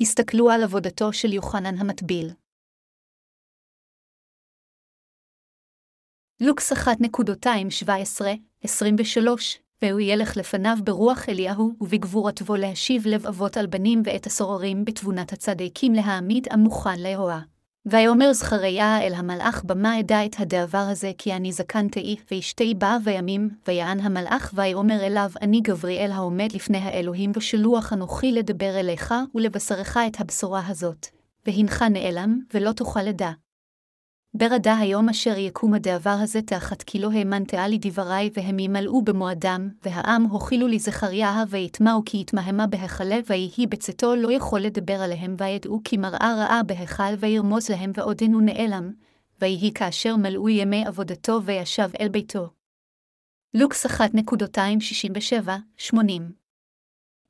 הסתכלו על עבודתו של יוחנן המטביל. לוקס 1.217-23 והוא ילך לפניו ברוח אליהו, ובגבורתו להשיב לב אבות על בנים ואת הסוררים בתבונת הצדיקים להעמיד עם מוכן לאהוה. ויאמר זכריה אל המלאך במה אדע את הדבר הזה, כי אני זקן תהי, ואשתי באה וימים, ויען המלאך ויאמר אליו, אני גבריאל העומד לפני האלוהים, ושלוח אנוכי לדבר אליך, ולבשרך את הבשורה הזאת. והנך נעלם, ולא תוכל לדע. ברדה היום אשר יקום הדבר הזה תחת כי לא האמנתה לי דברי והם ימלאו במועדם, והעם הוכילו לזכריה ויטמעו כי יתמהמה בהיכלה ויהי בצאתו לא יכול לדבר עליהם וידעו כי מראה רעה בהיכל וירמוז להם ועודנו נעלם, ויהי כאשר מלאו ימי עבודתו וישב אל ביתו. לוקס 1.267-80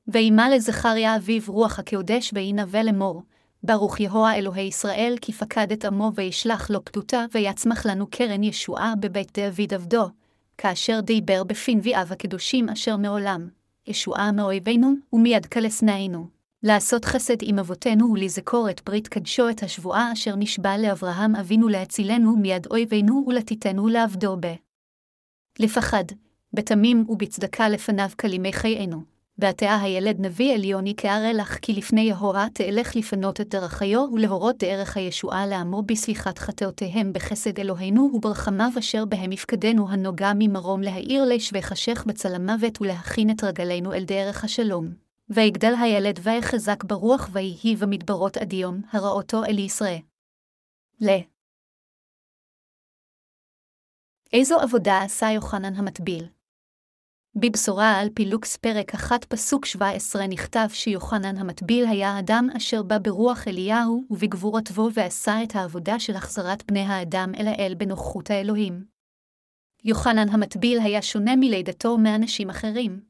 וימה לזכריה אביו רוח הקודש וינבא לאמור, ברוך יהוה אלוהי ישראל, כי פקד את עמו וישלח לו פתותה, ויצמח לנו קרן ישועה בבית דוד עבדו, כאשר דיבר בפי נביאיו הקדושים אשר מעולם, ישועה מאויבינו ומיד כלסנאינו. לעשות חסד עם אבותינו ולזכור את ברית קדשו את השבועה אשר נשבע לאברהם אבינו להצילנו מיד אויבינו ולתיתנו לעבדו ב. לפחד, בתמים ובצדקה לפניו כלימי חיינו. ועתה הילד נביא עליון יקרא לך, כי לפני יהורה תלך לפנות את דרכיו, ולהורות דרך הישועה לעמו בסליחת חטאותיהם בחסד אלוהינו וברחמיו אשר בהם יפקדנו הנוגע ממרום להאיר לשווה חשך בצל המוות ולהכין את רגלינו אל דרך השלום. ויגדל הילד ויחזק ברוח ויהי במדברות עד יום, הראותו אל ישראל. ל. איזו עבודה עשה יוחנן המטביל? בבשורה על פילוקס פרק 1 פסוק 17 נכתב שיוחנן המטביל היה האדם אשר בא ברוח אליהו ובגבורתו ועשה את העבודה של החזרת בני האדם אל האל בנוכחות האלוהים. יוחנן המטביל היה שונה מלידתו מאנשים אחרים.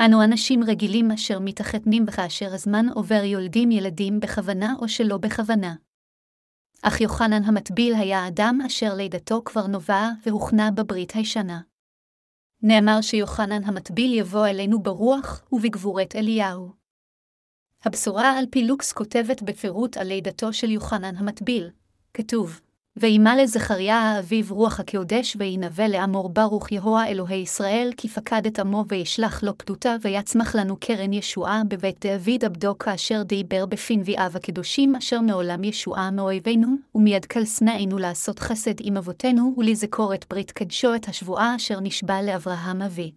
אנו אנשים רגילים אשר מתחתנים וכאשר הזמן עובר יולדים ילדים בכוונה או שלא בכוונה. אך יוחנן המטביל היה אדם אשר לידתו כבר נובעה והוכנה בברית הישנה. נאמר שיוחנן המטביל יבוא אלינו ברוח ובגבורת אליהו. הבשורה על פילוקס כותבת בפירוט על לידתו של יוחנן המטביל. כתוב, וימה לזכריה האביב רוח הקודש וינבא לאמור ברוך יהוה אלוהי ישראל, כי פקד את עמו וישלח לו פדותה ויצמח לנו קרן ישועה בבית דוד עבדו כאשר דיבר בפי נביאיו הקדושים אשר מעולם ישועה מאויבינו, ומיד כלסנאינו לעשות חסד עם אבותינו ולזכור את ברית קדשו את השבועה אשר נשבע לאברהם אבי.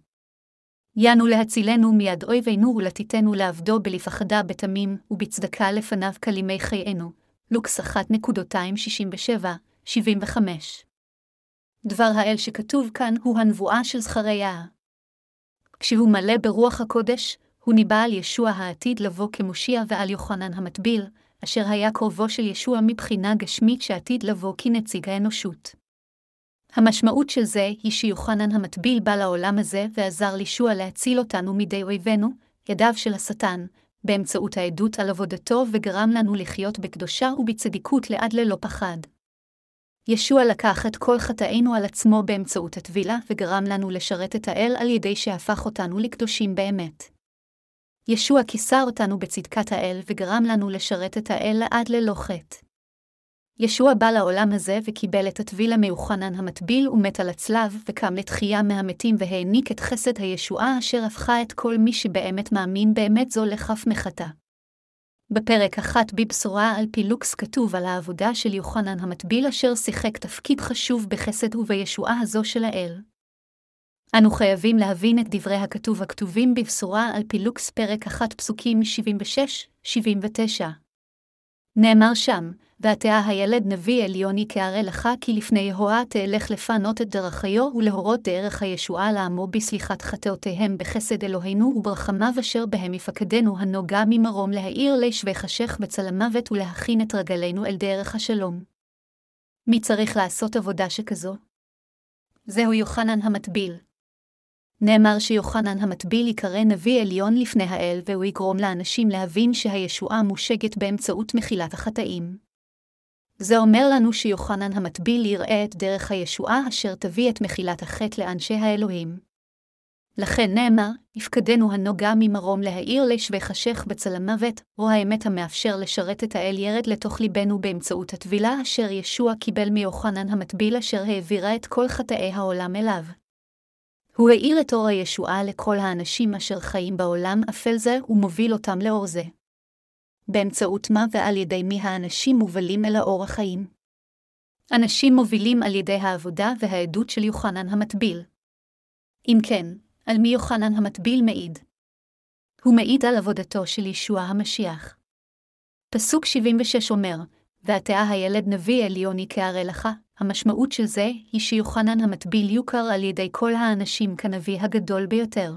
ינו להצילנו מיד אויבינו ולתיתנו לעבדו בלפחדה בתמים, ובצדקה לפניו כלימי חיינו. לוקס 1.267 75. דבר האל שכתוב כאן הוא הנבואה של זכריה. כשהוא מלא ברוח הקודש, הוא ניבא על ישוע העתיד לבוא כמושיע ועל יוחנן המטביל, אשר היה קרובו של ישוע מבחינה גשמית שעתיד לבוא כנציג האנושות. המשמעות של זה היא שיוחנן המטביל בא לעולם הזה ועזר לישוע להציל אותנו מידי אויבינו, ידיו של השטן, באמצעות העדות על עבודתו וגרם לנו לחיות בקדושה ובצדיקות לעד ללא פחד. ישוע לקח את כל חטאינו על עצמו באמצעות הטבילה, וגרם לנו לשרת את האל על ידי שהפך אותנו לקדושים באמת. ישוע כיסה אותנו בצדקת האל, וגרם לנו לשרת את האל עד ללא חטא. ישוע בא לעולם הזה וקיבל את הטביל מיוחנן המטביל ומת על הצלב, וקם לתחייה מהמתים והעניק את חסד הישועה אשר הפכה את כל מי שבאמת מאמין באמת זו לכף מחטא. בפרק אחת בבשורה על פילוקס כתוב על העבודה של יוחנן המטביל אשר שיחק תפקיד חשוב בחסד ובישועה הזו של האל. אנו חייבים להבין את דברי הכתוב הכתובים בבשורה על פילוקס פרק אחת פסוקים 76-79. נאמר שם, ועתה הילד נביא עליון יקערה לך, כי לפני יהואה תלך לפנות את דרכיו, ולהורות דרך הישועה לעמו בסליחת חטאותיהם בחסד אלוהינו וברחמיו אשר בהם יפקדנו הנוגע ממרום להאיר לשווה חשך בצל המוות ולהכין את רגלינו אל דרך השלום. מי צריך לעשות עבודה שכזו? זהו יוחנן המטביל, נאמר שיוחנן המטביל ייקרא נביא עליון לפני האל, והוא יגרום לאנשים להבין שהישועה מושגת באמצעות מחילת החטאים. זה אומר לנו שיוחנן המטביל יראה את דרך הישועה אשר תביא את מחילת החטא לאנשי האלוהים. לכן נאמר, יפקדנו הנוגע ממרום להאיר לשווה חשך בצלם מוות, או האמת המאפשר לשרת את האל ירד לתוך ליבנו באמצעות הטבילה אשר ישוע קיבל מיוחנן המטביל אשר העבירה את כל חטאי העולם אליו. הוא האיר את אור הישועה לכל האנשים אשר חיים בעולם אפל זה ומוביל אותם לאור זה. באמצעות מה ועל ידי מי האנשים מובלים אל האור החיים. אנשים מובילים על ידי העבודה והעדות של יוחנן המטביל. אם כן, על מי יוחנן המטביל מעיד? הוא מעיד על עבודתו של ישוע המשיח. פסוק 76 אומר, ועתה הילד נביא עליוני כהרא לך, המשמעות של זה היא שיוחנן המטביל יוכר על ידי כל האנשים כנביא הגדול ביותר.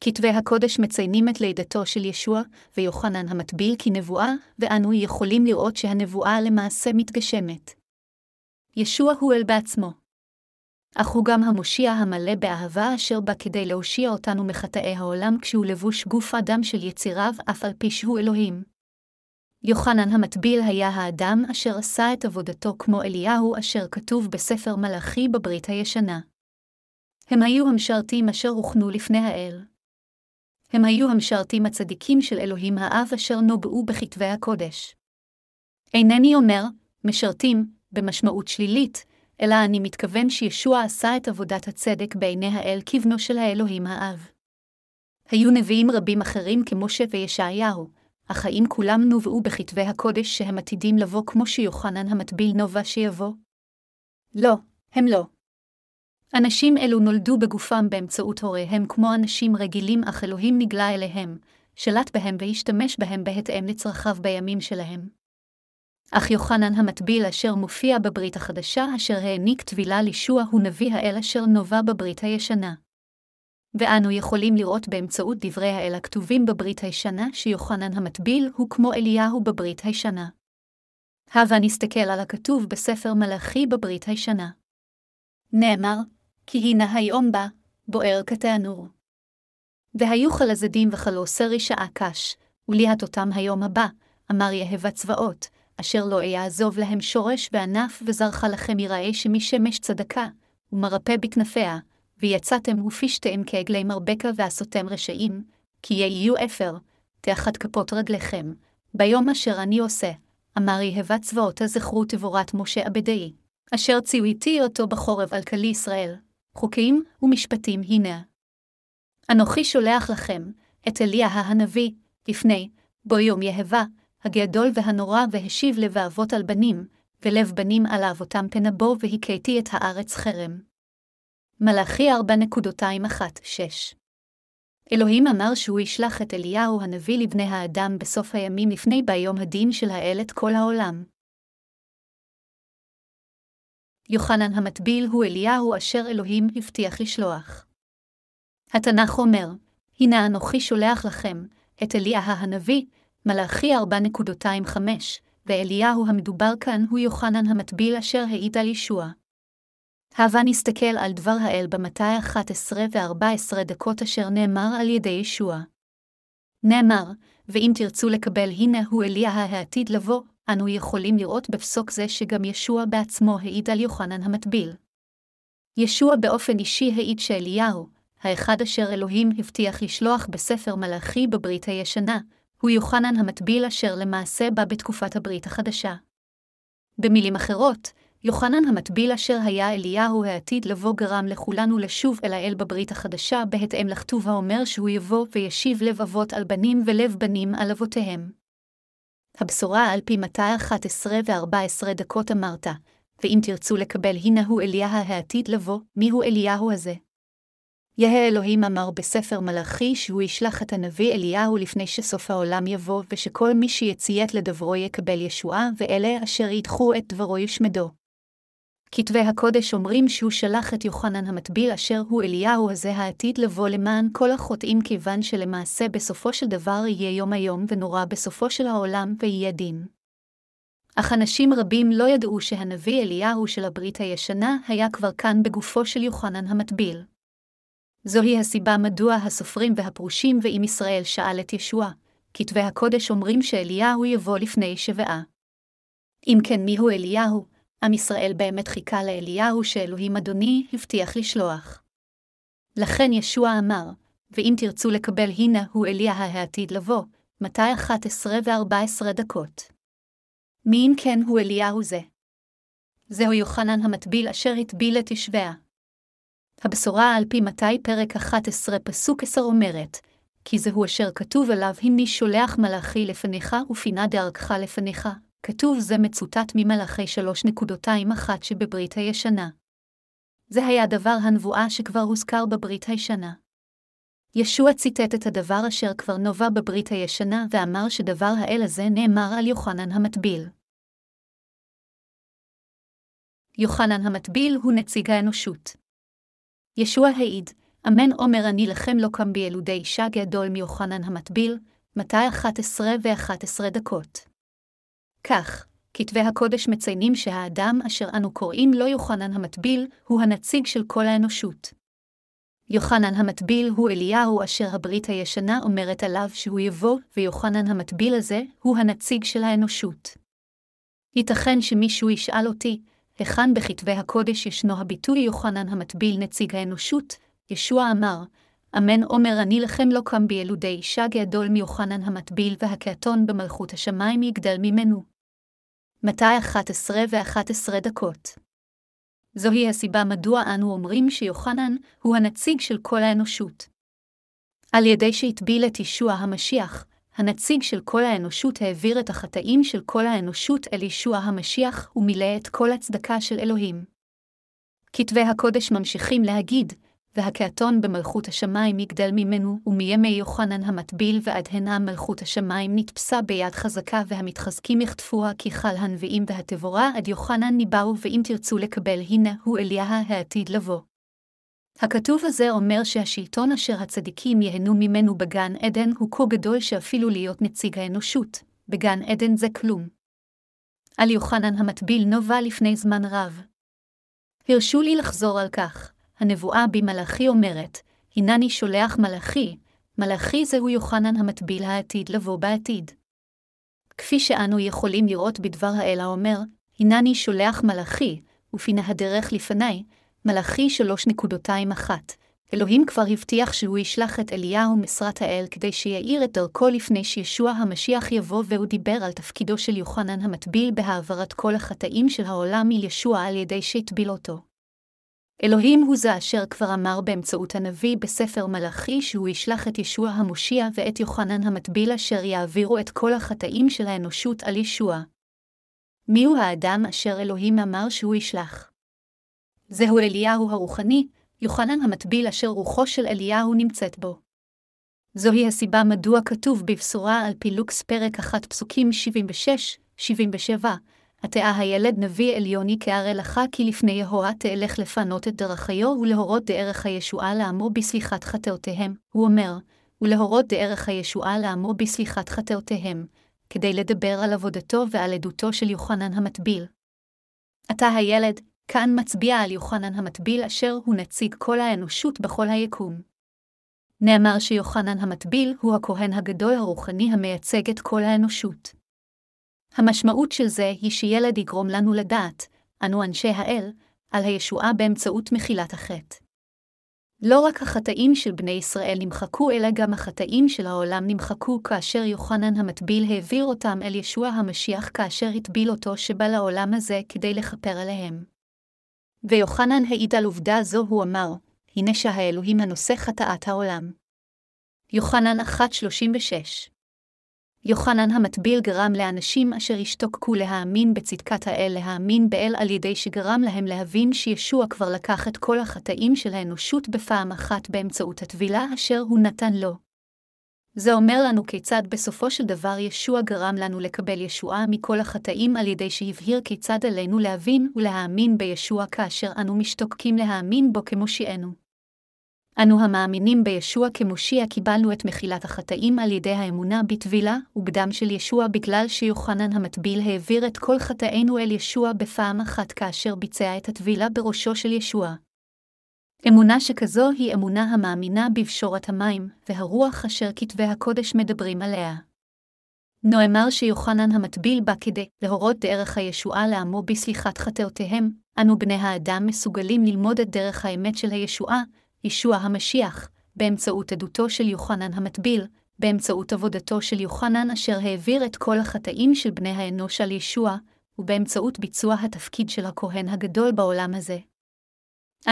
כתבי הקודש מציינים את לידתו של ישוע, ויוחנן המטביל כנבואה, ואנו יכולים לראות שהנבואה למעשה מתגשמת. ישוע הוא אל בעצמו. אך הוא גם המושיע המלא באהבה אשר בא כדי להושיע אותנו מחטאי העולם כשהוא לבוש גוף אדם של יציריו, אף על פי שהוא אלוהים. יוחנן המטביל היה האדם אשר עשה את עבודתו כמו אליהו אשר כתוב בספר מלאכי בברית הישנה. הם היו המשרתים אשר הוכנו לפני האל. הם היו המשרתים הצדיקים של אלוהים האב אשר נובעו בכתבי הקודש. אינני אומר, משרתים, במשמעות שלילית, אלא אני מתכוון שישוע עשה את עבודת הצדק בעיני האל כבנו של האלוהים האב. היו נביאים רבים אחרים כמשה וישעיהו, האם כולם נובעו בכתבי הקודש שהם עתידים לבוא כמו שיוחנן המטביל נובע שיבוא? לא, הם לא. אנשים אלו נולדו בגופם באמצעות הוריהם כמו אנשים רגילים, אך אלוהים נגלה אליהם, שלט בהם והשתמש בהם בהתאם לצרכיו בימים שלהם. אך יוחנן המטביל אשר מופיע בברית החדשה, אשר העניק טבילה לישוע, הוא נביא האל אשר נובע בברית הישנה. ואנו יכולים לראות באמצעות דברי האל הכתובים בברית הישנה, שיוחנן המטביל הוא כמו אליהו בברית הישנה. הבה נסתכל על הכתוב בספר מלאכי בברית הישנה. נאמר, כי הנה היום בא, בוער כתענור. והיו חלזדים וחלוסר רשעה קש, וליהט אותם היום הבא, אמר יהבה צבאות, אשר לא אעזוב להם שורש וענף וזרחה לכם יראה שמשמש צדקה, ומרפא בכנפיה, ויצאתם ופשתיהם כעגלי מרבקה ועשותם רשעים, כי יהיו אפר, תאחת כפות רגליכם, ביום אשר אני עושה, אמר יהבה צבאות הזכרו תבורת משה עבדי, אשר ציוויתי אותו בחורב על כלי ישראל, חוקים ומשפטים הנה. אנוכי שולח לכם, את אליה הנביא, לפני, בו יום יהבה, הגדול והנורא והשיב לב האבות על בנים, ולב בנים על אבותם פנבו והכיתי את הארץ חרם. מלאכי 4.216 אלוהים אמר שהוא ישלח את אליהו הנביא לבני האדם בסוף הימים לפני ביום הדין של האל את כל העולם. יוחנן המטביל הוא אליהו אשר אלוהים הבטיח לשלוח. התנ"ך אומר, הנה אנוכי שולח לכם, את אליה הנביא, מלאכי 4.25, ואליהו המדובר כאן הוא יוחנן המטביל אשר העיד על ישוע. הבה נסתכל על דבר האל במתי 11 ו-14 דקות אשר נאמר על ידי ישוע. נאמר, ואם תרצו לקבל הנה הוא אליה העתיד לבוא, אנו יכולים לראות בפסוק זה שגם ישוע בעצמו העיד על יוחנן המטביל. ישוע באופן אישי העיד שאליהו, האחד אשר אלוהים הבטיח לשלוח בספר מלאכי בברית הישנה, הוא יוחנן המטביל אשר למעשה בא בתקופת הברית החדשה. במילים אחרות, יוחנן המטביל אשר היה אליהו העתיד לבוא גרם לכולנו לשוב אל האל בברית החדשה בהתאם לכתוב האומר שהוא יבוא וישיב לב אבות על בנים ולב בנים על אבותיהם. הבשורה על פי מתי 11 ו-14 דקות אמרת, ואם תרצו לקבל הנה הוא אליה העתיד לבוא, מיהו אליהו הזה? יהא אלוהים אמר בספר מלאכי שהוא ישלח את הנביא אליהו לפני שסוף העולם יבוא, ושכל מי שיציית לדברו יקבל ישועה, ואלה אשר ידחו את דברו יושמדו. כתבי הקודש אומרים שהוא שלח את יוחנן המטביל אשר הוא אליהו הזה העתיד לבוא למען כל החוטאים כיוון שלמעשה בסופו של דבר יהיה יום היום ונורא בסופו של העולם ויהיה דין. אך אנשים רבים לא ידעו שהנביא אליהו של הברית הישנה היה כבר כאן בגופו של יוחנן המטביל. זוהי הסיבה מדוע הסופרים והפרושים ועם ישראל שאל את ישוע, כתבי הקודש אומרים שאליהו יבוא לפני שבעה. אם כן מיהו אליהו, עם ישראל באמת חיכה לאליהו שאלוהים אדוני הבטיח לשלוח. לכן ישוע אמר, ואם תרצו לקבל הנה הוא אליה העתיד לבוא, מתי 11 ו-14 דקות. מי אם כן הוא אליהו זה? זהו יוחנן המטביל אשר הטביל את ישביה. הבשורה על פי מתי פרק 11 פסוק 10 אומרת, כי זהו אשר כתוב עליו הנני שולח מלאכי לפניך ופינה דרכך לפניך. כתוב זה מצוטט ממלאכי 3.21 שבברית הישנה. זה היה דבר הנבואה שכבר הוזכר בברית הישנה. ישוע ציטט את הדבר אשר כבר נובע בברית הישנה ואמר שדבר האל הזה נאמר על יוחנן המטביל. יוחנן המטביל הוא נציג האנושות. ישוע העיד, אמן אומר אני לכם לא קם בילודי אישה גדול מיוחנן המטביל, 211 ו-11 דקות. כך, כתבי הקודש מציינים שהאדם אשר אנו קוראים לו יוחנן המטביל, הוא הנציג של כל האנושות. יוחנן המטביל הוא אליהו אשר הברית הישנה אומרת עליו שהוא יבוא, ויוחנן המטביל הזה הוא הנציג של האנושות. ייתכן שמישהו ישאל אותי, היכן בכתבי הקודש ישנו הביטוי יוחנן המטביל נציג האנושות, ישוע אמר, אמן אומר אני לכם לא קם בילודי אישה גדול מיוחנן המטביל והקעתון במלכות השמיים יגדל ממנו. מתי 11 ו-11 דקות. זוהי הסיבה מדוע אנו אומרים שיוחנן הוא הנציג של כל האנושות. על ידי שהטביל את ישוע המשיח, הנציג של כל האנושות העביר את החטאים של כל האנושות אל ישוע המשיח ומילא את כל הצדקה של אלוהים. כתבי הקודש ממשיכים להגיד, והקעתון במלכות השמיים יגדל ממנו, ומימי יוחנן המטביל ועד הנה מלכות השמיים נתפסה ביד חזקה, והמתחזקים יחטפוה ככל הנביאים והתבורה עד יוחנן ניבאו, ואם תרצו לקבל, הנה הוא אליה העתיד לבוא. הכתוב הזה אומר שהשלטון אשר הצדיקים ייהנו ממנו בגן עדן הוא כה גדול שאפילו להיות נציג האנושות, בגן עדן זה כלום. על יוחנן המטביל נובע לפני זמן רב. הרשו לי לחזור על כך. הנבואה במלאכי אומרת, הנני שולח מלאכי, מלאכי זהו יוחנן המטביל העתיד לבוא בעתיד. כפי שאנו יכולים לראות בדבר האל האומר, הנני שולח מלאכי, ופינה הדרך לפניי, מלאכי 3.21. אלוהים כבר הבטיח שהוא ישלח את אליהו משרת האל כדי שיאיר את דרכו לפני שישוע המשיח יבוא והוא דיבר על תפקידו של יוחנן המטביל בהעברת כל החטאים של העולם מישוע על ידי שהטביל אותו. אלוהים הוא זה אשר כבר אמר באמצעות הנביא בספר מלאכי שהוא ישלח את ישוע המושיע ואת יוחנן המטביל אשר יעבירו את כל החטאים של האנושות על ישוע. מיהו האדם אשר אלוהים אמר שהוא ישלח? זהו אליהו הרוחני, יוחנן המטביל אשר רוחו של אליהו נמצאת בו. זוהי הסיבה מדוע כתוב בבשורה על פילוקס פרק 1 פסוקים 76-77, התאה הילד נביא עליוני כהרי לך כי לפני יהוה תלך לפנות את דרכיו ולהורות דרך הישועה לעמו בסליחת חטאותיהם, הוא אומר, ולהורות דרך הישועה לעמו בסליחת חטאותיהם, כדי לדבר על עבודתו ועל עדותו של יוחנן המטביל. עתה הילד, כאן מצביע על יוחנן המטביל אשר הוא נציג כל האנושות בכל היקום. נאמר שיוחנן המטביל הוא הכהן הגדול הרוחני המייצג את כל האנושות. המשמעות של זה היא שילד יגרום לנו לדעת, אנו אנשי האל, על הישועה באמצעות מחילת החטא. לא רק החטאים של בני ישראל נמחקו, אלא גם החטאים של העולם נמחקו כאשר יוחנן המטביל העביר אותם אל ישוע המשיח כאשר הטביל אותו שבא לעולם הזה כדי לכפר עליהם. ויוחנן העיד על עובדה זו, הוא אמר, הנה שהאלוהים הנושא חטאת העולם. יוחנן 1.36 יוחנן המטביל גרם לאנשים אשר השתוקקו להאמין בצדקת האל להאמין באל על ידי שגרם להם להבין שישוע כבר לקח את כל החטאים של האנושות בפעם אחת באמצעות הטבילה אשר הוא נתן לו. זה אומר לנו כיצד בסופו של דבר ישוע גרם לנו לקבל ישועה מכל החטאים על ידי שהבהיר כיצד עלינו להבין ולהאמין בישוע כאשר אנו משתוקקים להאמין בו כמושיענו. אנו המאמינים בישוע כמושיע קיבלנו את מחילת החטאים על ידי האמונה בטבילה ובדם של ישוע בגלל שיוחנן המטביל העביר את כל חטאינו אל ישוע בפעם אחת כאשר ביצע את הטבילה בראשו של ישוע. אמונה שכזו היא אמונה המאמינה בפשורת המים, והרוח אשר כתבי הקודש מדברים עליה. נאמר שיוחנן המטביל בא כדי להורות דרך הישועה לעמו בסליחת חטאותיהם, אנו בני האדם מסוגלים ללמוד את דרך האמת של הישועה, ישוע המשיח, באמצעות עדותו של יוחנן המטביל, באמצעות עבודתו של יוחנן אשר העביר את כל החטאים של בני האנוש על ישוע, ובאמצעות ביצוע התפקיד של הכהן הגדול בעולם הזה.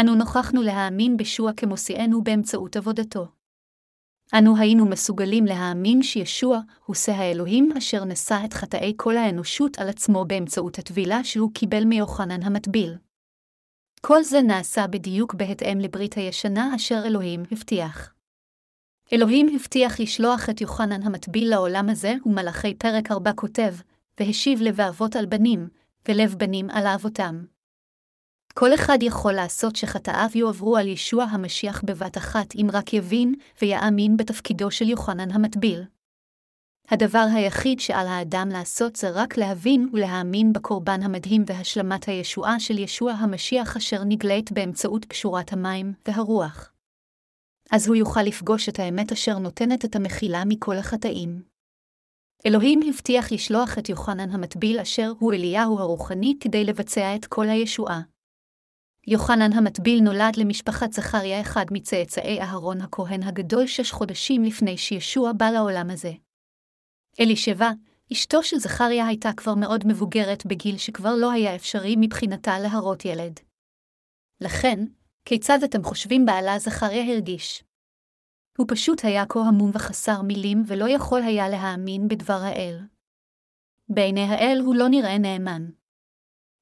אנו נוכחנו להאמין בשוע כמוסיענו באמצעות עבודתו. אנו היינו מסוגלים להאמין שישוע הוא שא האלוהים אשר נשא את חטאי כל האנושות על עצמו באמצעות הטבילה שהוא קיבל מיוחנן המטביל. כל זה נעשה בדיוק בהתאם לברית הישנה אשר אלוהים הבטיח. אלוהים הבטיח לשלוח את יוחנן המטביל לעולם הזה, ומלאכי פרק 4 כותב, והשיב לב אבות על בנים, ולב בנים על אבותם. כל אחד יכול לעשות שחטאיו יועברו על ישוע המשיח בבת אחת אם רק יבין ויאמין בתפקידו של יוחנן המטביל. הדבר היחיד שעל האדם לעשות זה רק להבין ולהאמין בקורבן המדהים והשלמת הישועה של ישוע המשיח אשר נגלית באמצעות קשורת המים והרוח. אז הוא יוכל לפגוש את האמת אשר נותנת את המחילה מכל החטאים. אלוהים הבטיח לשלוח את יוחנן המטביל אשר הוא אליהו הרוחני כדי לבצע את כל הישועה. יוחנן המטביל נולד למשפחת זכריה אחד מצאצאי אהרון הכהן הגדול שש חודשים לפני שישוע בא לעולם הזה. אלישבע, אשתו של זכריה הייתה כבר מאוד מבוגרת בגיל שכבר לא היה אפשרי מבחינתה להרות ילד. לכן, כיצד אתם חושבים בעלה זכריה הרגיש? הוא פשוט היה כה המום וחסר מילים ולא יכול היה להאמין בדבר האל. בעיני האל הוא לא נראה נאמן.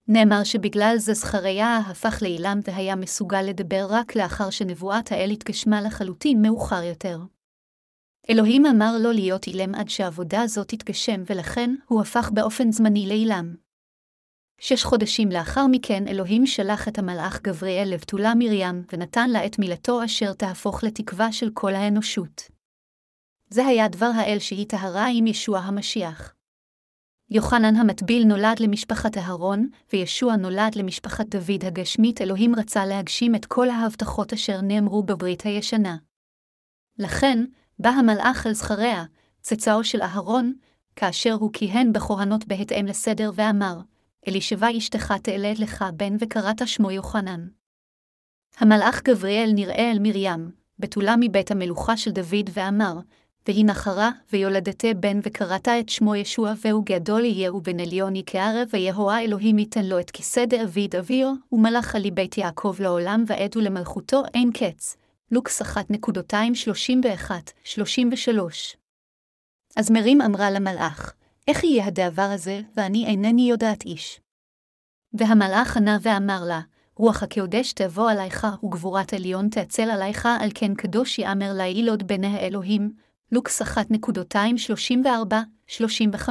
נאמר שבגלל זה זכריה הפך לאילם והיה מסוגל לדבר רק לאחר שנבואת האל התגשמה לחלוטין מאוחר יותר. אלוהים אמר לו להיות אילם עד שהעבודה הזאת תתגשם, ולכן הוא הפך באופן זמני לאילם. שש חודשים לאחר מכן אלוהים שלח את המלאך גבריאל לבתולה מרים, ונתן לה את מילתו אשר תהפוך לתקווה של כל האנושות. זה היה דבר האל שהיא טהרה עם ישוע המשיח. יוחנן המטביל נולד למשפחת אהרון, וישוע נולד למשפחת דוד הגשמית. אלוהים רצה להגשים את כל ההבטחות אשר נאמרו בברית הישנה. לכן, בא המלאך אל זכריה, צאצאו של אהרון, כאשר הוא כיהן בכהנות בהתאם לסדר, ואמר, אלישבע אשתך תלד לך בן וקראת שמו יוחנן. המלאך גבריאל נראה אל מרים, בתולה מבית המלוכה של דוד, ואמר, והיא נחרה, ויולדתה בן וקראת את שמו ישוע, והוא גדול יהיה ובן עליון יקערב, ויהוה אלוהים ייתן לו את כיסא דאביד אביו, ומלך עלי בית יעקב לעולם ועד ולמלכותו אין קץ. לוקס 1.231-33 אז מרים אמרה למלאך, איך יהיה הדבר הזה, ואני אינני יודעת איש? והמלאך ענה ואמר לה, רוח הקודש תבוא עליך, וגבורת עליון תאצל עליך, על כן קדוש יאמר לה ילוד בני האלוהים, לוקס 1.234-35.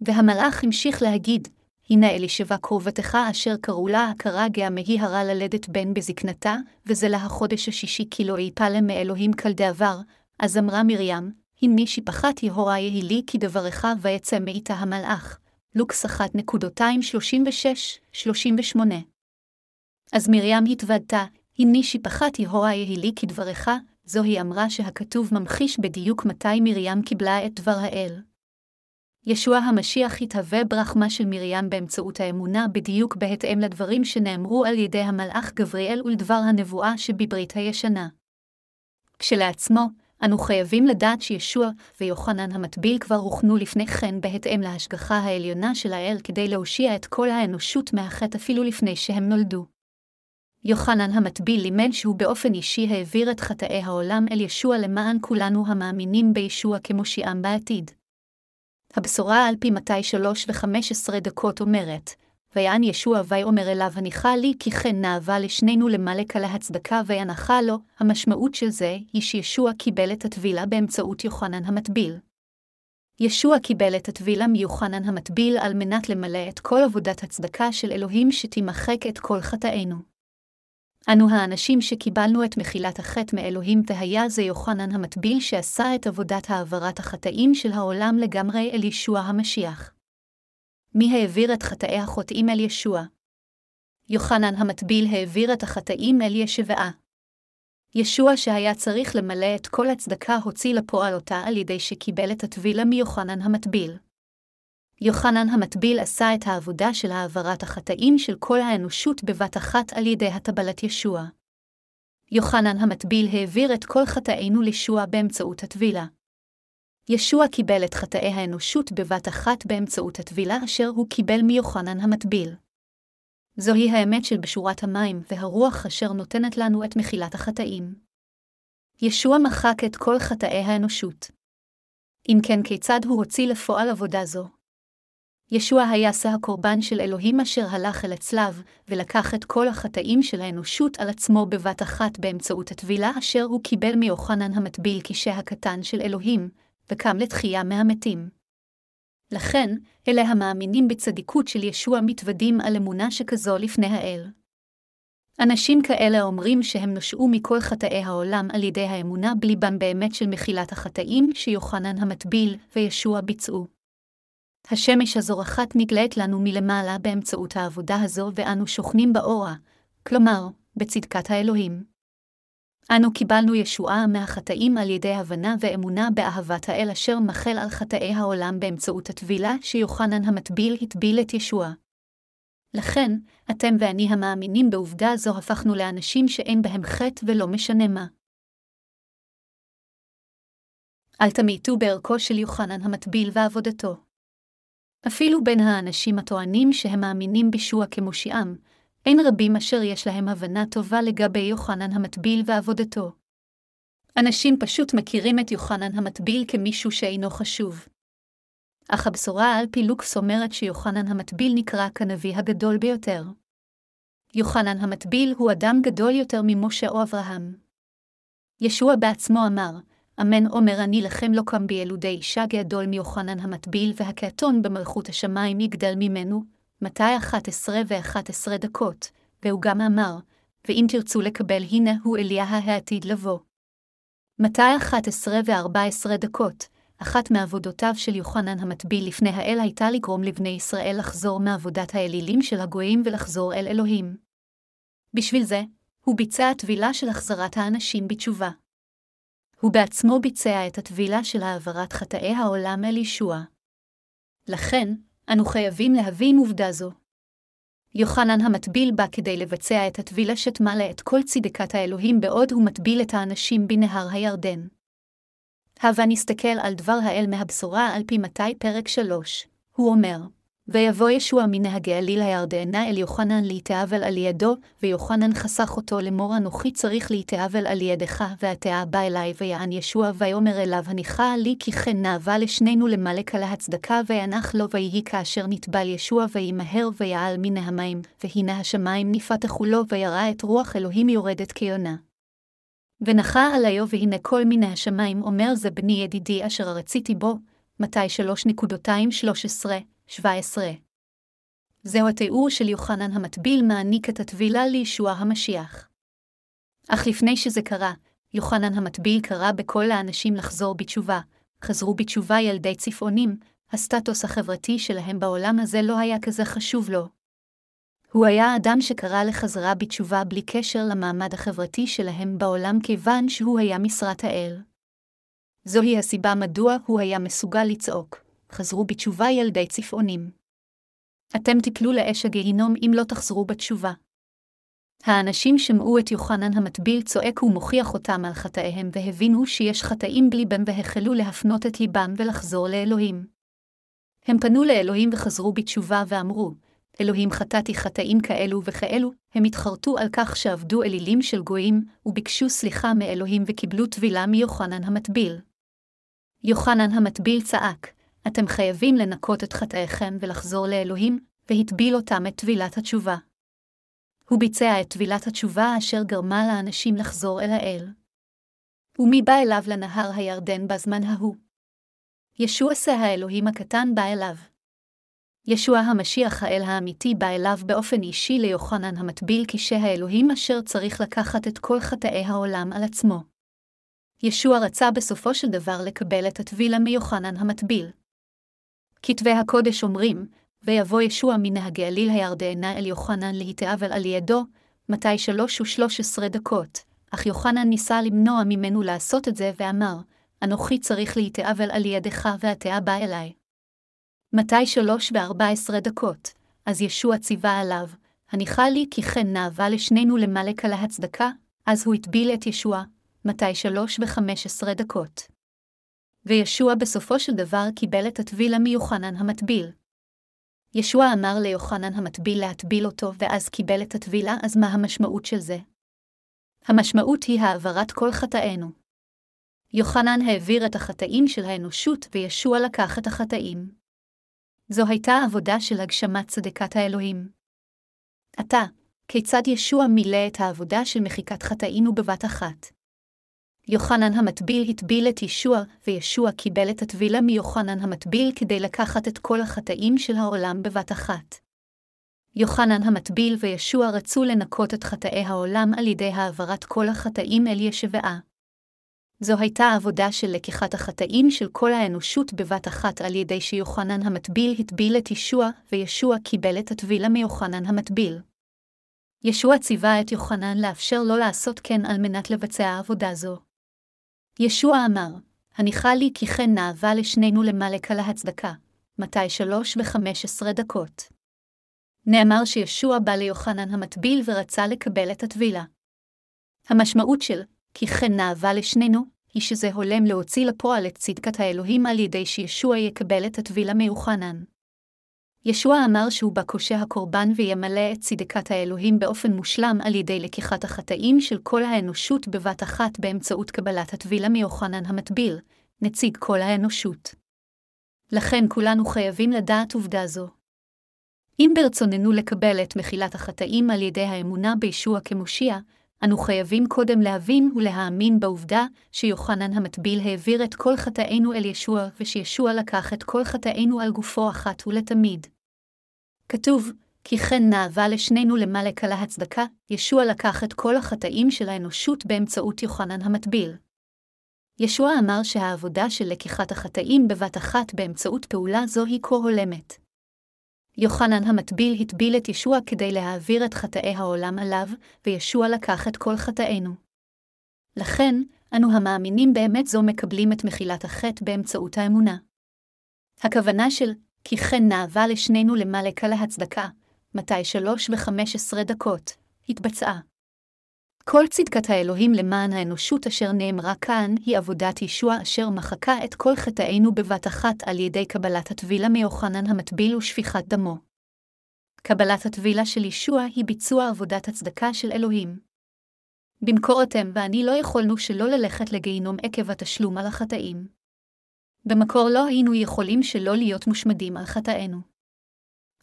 והמלאך המשיך להגיד, הנה אלישבע קרובתך אשר קראו לה הכרה גאה מהי הרע ללדת בן בזקנתה, וזה לה החודש השישי כי לא יפלם מאלוהים כל דעבר, אז אמרה מרים, הנני שיפחת יהורה יהי לי כי דברך ויצא מאיתה המלאך. לוקס 1.236-38 אז מרים התוודתה, הנני שיפחת יהורה יהי לי כדברך, זו היא אמרה שהכתוב ממחיש בדיוק מתי מרים קיבלה את דבר האל. ישוע המשיח התהווה ברחמה של מרים באמצעות האמונה בדיוק בהתאם לדברים שנאמרו על ידי המלאך גבריאל ולדבר הנבואה שבברית הישנה. כשלעצמו, אנו חייבים לדעת שישוע ויוחנן המטביל כבר הוכנו לפני כן בהתאם להשגחה העליונה של האל כדי להושיע את כל האנושות מהחטא אפילו לפני שהם נולדו. יוחנן המטביל לימד שהוא באופן אישי העביר את חטאי העולם אל ישוע למען כולנו המאמינים בישוע כמושיעם בעתיד. הבשורה על פי מתי שלוש וחמש עשרה דקות אומרת, ויען ישוע ויאמר אליו הניחה לי כי כן נאווה לשנינו למלק על ההצדקה וינחה לו, המשמעות של זה היא שישוע קיבל את הטבילה באמצעות יוחנן המטביל. ישוע קיבל את הטבילה מיוחנן המטביל על מנת למלא את כל עבודת הצדקה של אלוהים שתימחק את כל חטאינו. אנו האנשים שקיבלנו את מחילת החטא מאלוהים והיה זה יוחנן המטביל שעשה את עבודת העברת החטאים של העולם לגמרי אל ישוע המשיח. מי העביר את חטאי החוטאים אל ישוע? יוחנן המטביל העביר את החטאים אל ישבעה. ישוע שהיה צריך למלא את כל הצדקה הוציא לפועל אותה על ידי שקיבל את הטבילה מיוחנן המטביל. יוחנן המטביל עשה את העבודה של העברת החטאים של כל האנושות בבת אחת על ידי הטבלת ישוע. יוחנן המטביל העביר את כל חטאינו לישוע באמצעות הטבילה. ישוע קיבל את חטאי האנושות בבת אחת באמצעות הטבילה אשר הוא קיבל מיוחנן המטביל. זוהי האמת של בשורת המים והרוח אשר נותנת לנו את מחילת החטאים. ישוע מחק את כל חטאי האנושות. אם כן, כיצד הוא הוציא לפועל עבודה זו? ישוע היה שא הקורבן של אלוהים אשר הלך אל הצלב, ולקח את כל החטאים של האנושות על עצמו בבת אחת באמצעות הטבילה אשר הוא קיבל מיוחנן המטביל כשהקטן של אלוהים, וקם לתחייה מהמתים. לכן, אלה המאמינים בצדיקות של ישוע מתוודים על אמונה שכזו לפני האל. אנשים כאלה אומרים שהם נושעו מכל חטאי העולם על ידי האמונה בליבם באמת של מחילת החטאים שיוחנן המטביל וישוע ביצעו. השמש הזורחת נגלית לנו מלמעלה באמצעות העבודה הזו ואנו שוכנים באורה, כלומר, בצדקת האלוהים. אנו קיבלנו ישועה מהחטאים על ידי הבנה ואמונה באהבת האל אשר מחל על חטאי העולם באמצעות הטבילה שיוחנן המטביל הטביל את ישוע. לכן, אתם ואני המאמינים בעובדה זו הפכנו לאנשים שאין בהם חטא ולא משנה מה. אל תמיתו בערכו של יוחנן המטביל ועבודתו. אפילו בין האנשים הטוענים שהם מאמינים בישוע כמושיעם, אין רבים אשר יש להם הבנה טובה לגבי יוחנן המטביל ועבודתו. אנשים פשוט מכירים את יוחנן המטביל כמישהו שאינו חשוב. אך הבשורה על פי לוקס אומרת שיוחנן המטביל נקרא כנביא הגדול ביותר. יוחנן המטביל הוא אדם גדול יותר ממשה או אברהם. ישוע בעצמו אמר, אמן אומר אני לכם לא קם בילודי אישה גדול מיוחנן המטביל והקעתון במלכות השמיים יגדל ממנו, מתי 11 ו-11 דקות, והוא גם אמר, ואם תרצו לקבל הנה הוא אליה העתיד לבוא. מתי 11 ו-14 דקות, אחת מעבודותיו של יוחנן המטביל לפני האל הייתה לגרום לבני ישראל לחזור מעבודת האלילים של הגויים ולחזור אל אלוהים. בשביל זה, הוא ביצע טבילה של החזרת האנשים בתשובה. הוא בעצמו ביצע את הטבילה של העברת חטאי העולם אל ישוע. לכן, אנו חייבים להבין עובדה זו. יוחנן המטביל בא כדי לבצע את הטבילה שתמלא את כל צדקת האלוהים בעוד הוא מטביל את האנשים בנהר הירדן. הבה נסתכל על דבר האל מהבשורה על פי מתי פרק 3. הוא אומר, ויבוא ישוע מנהגי עליל הירדנה אל יוחנן להתאבל על ידו, ויוחנן חסך אותו לאמור אנוכי צריך להתאבל על ידך, ועתה בא אלי ויען ישוע ויאמר אליו הניחה לי כי כן נאווה לשנינו למלק על ההצדקה וינח לו ויהי כאשר נטבל ישוע וימהר ויעל מן המים, והנה השמיים נפתחו לו וירא את רוח אלוהים יורדת כיונה. ונחה עליו והנה כל מיני השמיים אומר זה בני ידידי אשר רציתי בו, מתי 3.13 17. זהו התיאור של יוחנן המטביל מעניק את הטבילה לישוע המשיח. אך לפני שזה קרה, יוחנן המטביל קרא בכל האנשים לחזור בתשובה, חזרו בתשובה ילדי צפעונים, הסטטוס החברתי שלהם בעולם הזה לא היה כזה חשוב לו. הוא היה אדם שקרא לחזרה בתשובה בלי קשר למעמד החברתי שלהם בעולם כיוון שהוא היה משרת האל. זוהי הסיבה מדוע הוא היה מסוגל לצעוק. חזרו בתשובה ילדי צפעונים. אתם תיפלו לאש הגיהינום אם לא תחזרו בתשובה. האנשים שמעו את יוחנן המטביל צועק ומוכיח אותם על חטאיהם והבינו שיש חטאים בליבם והחלו להפנות את ליבם ולחזור לאלוהים. הם פנו לאלוהים וחזרו בתשובה ואמרו, אלוהים חטאתי חטאים כאלו וכאלו, הם התחרטו על כך שעבדו אלילים של גויים, וביקשו סליחה מאלוהים וקיבלו טבילה מיוחנן המטביל. יוחנן המטביל צעק, אתם חייבים לנקות את חטאיכם ולחזור לאלוהים, והטביל אותם את טבילת התשובה. הוא ביצע את טבילת התשובה אשר גרמה לאנשים לחזור אל האל. ומי בא אליו לנהר הירדן בזמן ההוא? ישוע שא האלוהים הקטן בא אליו. ישוע המשיח האל האמיתי בא אליו באופן אישי ליוחנן המטביל כשהאלוהים אשר צריך לקחת את כל חטאי העולם על עצמו. ישוע רצה בסופו של דבר לקבל את הטבילה מיוחנן המטביל. כתבי הקודש אומרים, ויבוא ישוע מנהגי עליל הירדנה אל יוחנן להתאבל על ידו, מתי שלוש ושלוש עשרה דקות, אך יוחנן ניסה למנוע ממנו לעשות את זה ואמר, אנוכי צריך להתאבל על ידך ואתה בא אליי. מתי שלוש וארבע עשרה דקות, אז ישוע ציווה עליו, הניחה לי כי כן נאווה לשנינו למלק על ההצדקה, אז הוא הטביל את ישוע, מתי שלוש וחמש עשרה דקות. וישוע בסופו של דבר קיבל את הטבילה מיוחנן המטביל. ישוע אמר ליוחנן המטביל להטביל אותו, ואז קיבל את הטבילה, אז מה המשמעות של זה? המשמעות היא העברת כל חטאינו. יוחנן העביר את החטאים של האנושות, וישוע לקח את החטאים. זו הייתה עבודה של הגשמת צדקת האלוהים. עתה, כיצד ישוע מילא את העבודה של מחיקת חטאינו בבת אחת? יוחנן המטביל הטביל את ישוע, וישוע קיבל את הטבילה מיוחנן המטביל כדי לקחת את כל החטאים של העולם בבת אחת. יוחנן המטביל וישוע רצו לנקות את חטאי העולם על ידי העברת כל החטאים אל ישבעה. זו הייתה עבודה של לקיחת החטאים של כל האנושות בבת אחת על ידי שיוחנן המטביל הטביל את ישוע, וישוע קיבל את הטבילה מיוחנן המטביל. ישוע ציווה את יוחנן לאפשר לו לעשות כן על מנת לבצע עבודה זו. ישוע אמר, הניחה לי כי כן נאווה לשנינו למלק על ההצדקה, מתי שלוש וחמש עשרה דקות. נאמר שישוע בא ליוחנן המטביל ורצה לקבל את הטבילה. המשמעות של כי כן נאווה לשנינו, היא שזה הולם להוציא לפועל את צדקת האלוהים על ידי שישוע יקבל את הטבילה מיוחנן. ישוע אמר שהוא בא קושי הקורבן וימלא את צדקת האלוהים באופן מושלם על ידי לקיחת החטאים של כל האנושות בבת אחת באמצעות קבלת הטבילה מיוחנן המטביל, נציג כל האנושות. לכן כולנו חייבים לדעת עובדה זו. אם ברצוננו לקבל את מחילת החטאים על ידי האמונה בישוע כמושיע, אנו חייבים קודם להבין ולהאמין בעובדה שיוחנן המטביל העביר את כל חטאינו אל ישוע, ושישוע לקח את כל חטאינו על גופו אחת ולתמיד. כתוב, כי כן נאווה לשנינו למלק על ההצדקה, ישוע לקח את כל החטאים של האנושות באמצעות יוחנן המטביל. ישוע אמר שהעבודה של לקיחת החטאים בבת אחת באמצעות פעולה זו היא כה הולמת. יוחנן המטביל הטביל את ישוע כדי להעביר את חטאי העולם עליו, וישוע לקח את כל חטאינו. לכן, אנו המאמינים באמת זו מקבלים את מחילת החטא באמצעות האמונה. הכוונה של כי כן נאווה לשנינו למלק על ההצדקה, מתי שלוש וחמש עשרה דקות, התבצעה. כל צדקת האלוהים למען האנושות אשר נאמרה כאן, היא עבודת ישוע אשר מחקה את כל חטאינו בבת אחת על ידי קבלת הטבילה מיוחנן המטביל ושפיכת דמו. קבלת הטבילה של ישוע היא ביצוע עבודת הצדקה של אלוהים. במקור אתם ואני לא יכולנו שלא ללכת לגיהינום עקב התשלום על החטאים. במקור לא היינו יכולים שלא להיות מושמדים על חטאינו.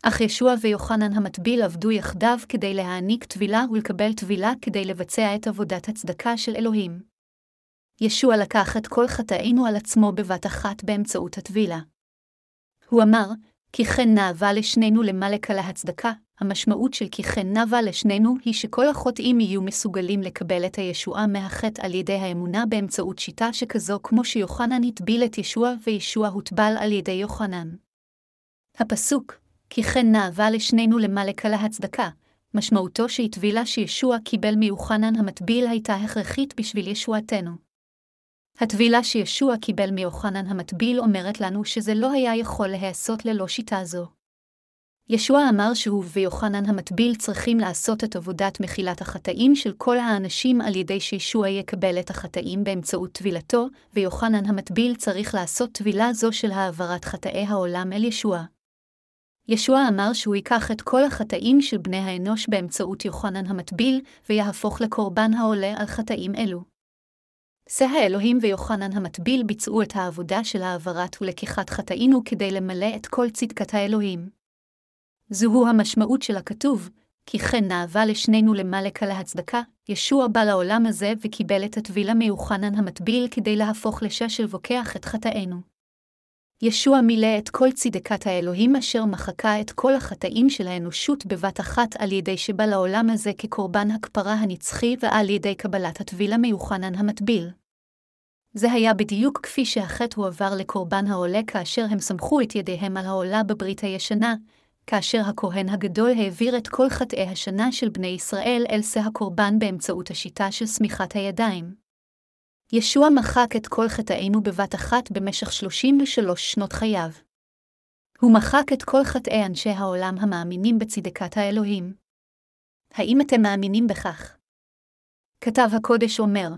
אך ישוע ויוחנן המטביל עבדו יחדיו כדי להעניק טבילה ולקבל טבילה כדי לבצע את עבודת הצדקה של אלוהים. ישוע לקח את כל חטאינו על עצמו בבת אחת באמצעות הטבילה. הוא אמר, כי כן נאווה לשנינו למלק על ההצדקה, המשמעות של כי כן נאווה לשנינו היא שכל החוטאים יהיו מסוגלים לקבל את הישועה מהחטא על ידי האמונה באמצעות שיטה שכזו כמו שיוחנן הטביל את ישוע וישוע הוטבל על ידי יוחנן. הפסוק, כי כן נאווה לשנינו למלק על ההצדקה, משמעותו שהטבילה שישוע קיבל מיוחנן המטביל הייתה הכרחית בשביל ישועתנו. הטבילה שישוע קיבל מיוחנן המטביל אומרת לנו שזה לא היה יכול להיעשות ללא שיטה זו. ישוע אמר שהוא ויוחנן המטביל צריכים לעשות את עבודת מחילת החטאים של כל האנשים על ידי שישוע יקבל את החטאים באמצעות טבילתו, ויוחנן המטביל צריך לעשות טבילה זו של העברת חטאי העולם אל ישוע. ישוע אמר שהוא ייקח את כל החטאים של בני האנוש באמצעות יוחנן המטביל, ויהפוך לקורבן העולה על חטאים אלו. שא האלוהים ויוחנן המטביל ביצעו את העבודה של העברת ולקיחת חטאינו כדי למלא את כל צדקת האלוהים. זוהו המשמעות של הכתוב, כי כן נאווה לשנינו למלק על ההצדקה, ישוע בא לעולם הזה וקיבל את הטבילה מיוחנן המטביל כדי להפוך לשש בוקח את חטאינו. ישוע מילא את כל צדקת האלוהים אשר מחקה את כל החטאים של האנושות בבת אחת על ידי שבא לעולם הזה כקורבן הכפרה הנצחי ועל ידי קבלת הטבילה מיוחנן המטביל. זה היה בדיוק כפי שהחטא הועבר לקורבן העולה כאשר הם סמכו את ידיהם על העולה בברית הישנה, כאשר הכהן הגדול העביר את כל חטאי השנה של בני ישראל אל שא הקורבן באמצעות השיטה של סמיכת הידיים. ישוע מחק את כל חטאינו בבת אחת במשך 33 שנות חייו. הוא מחק את כל חטאי אנשי העולם המאמינים בצדקת האלוהים. האם אתם מאמינים בכך? כתב הקודש אומר,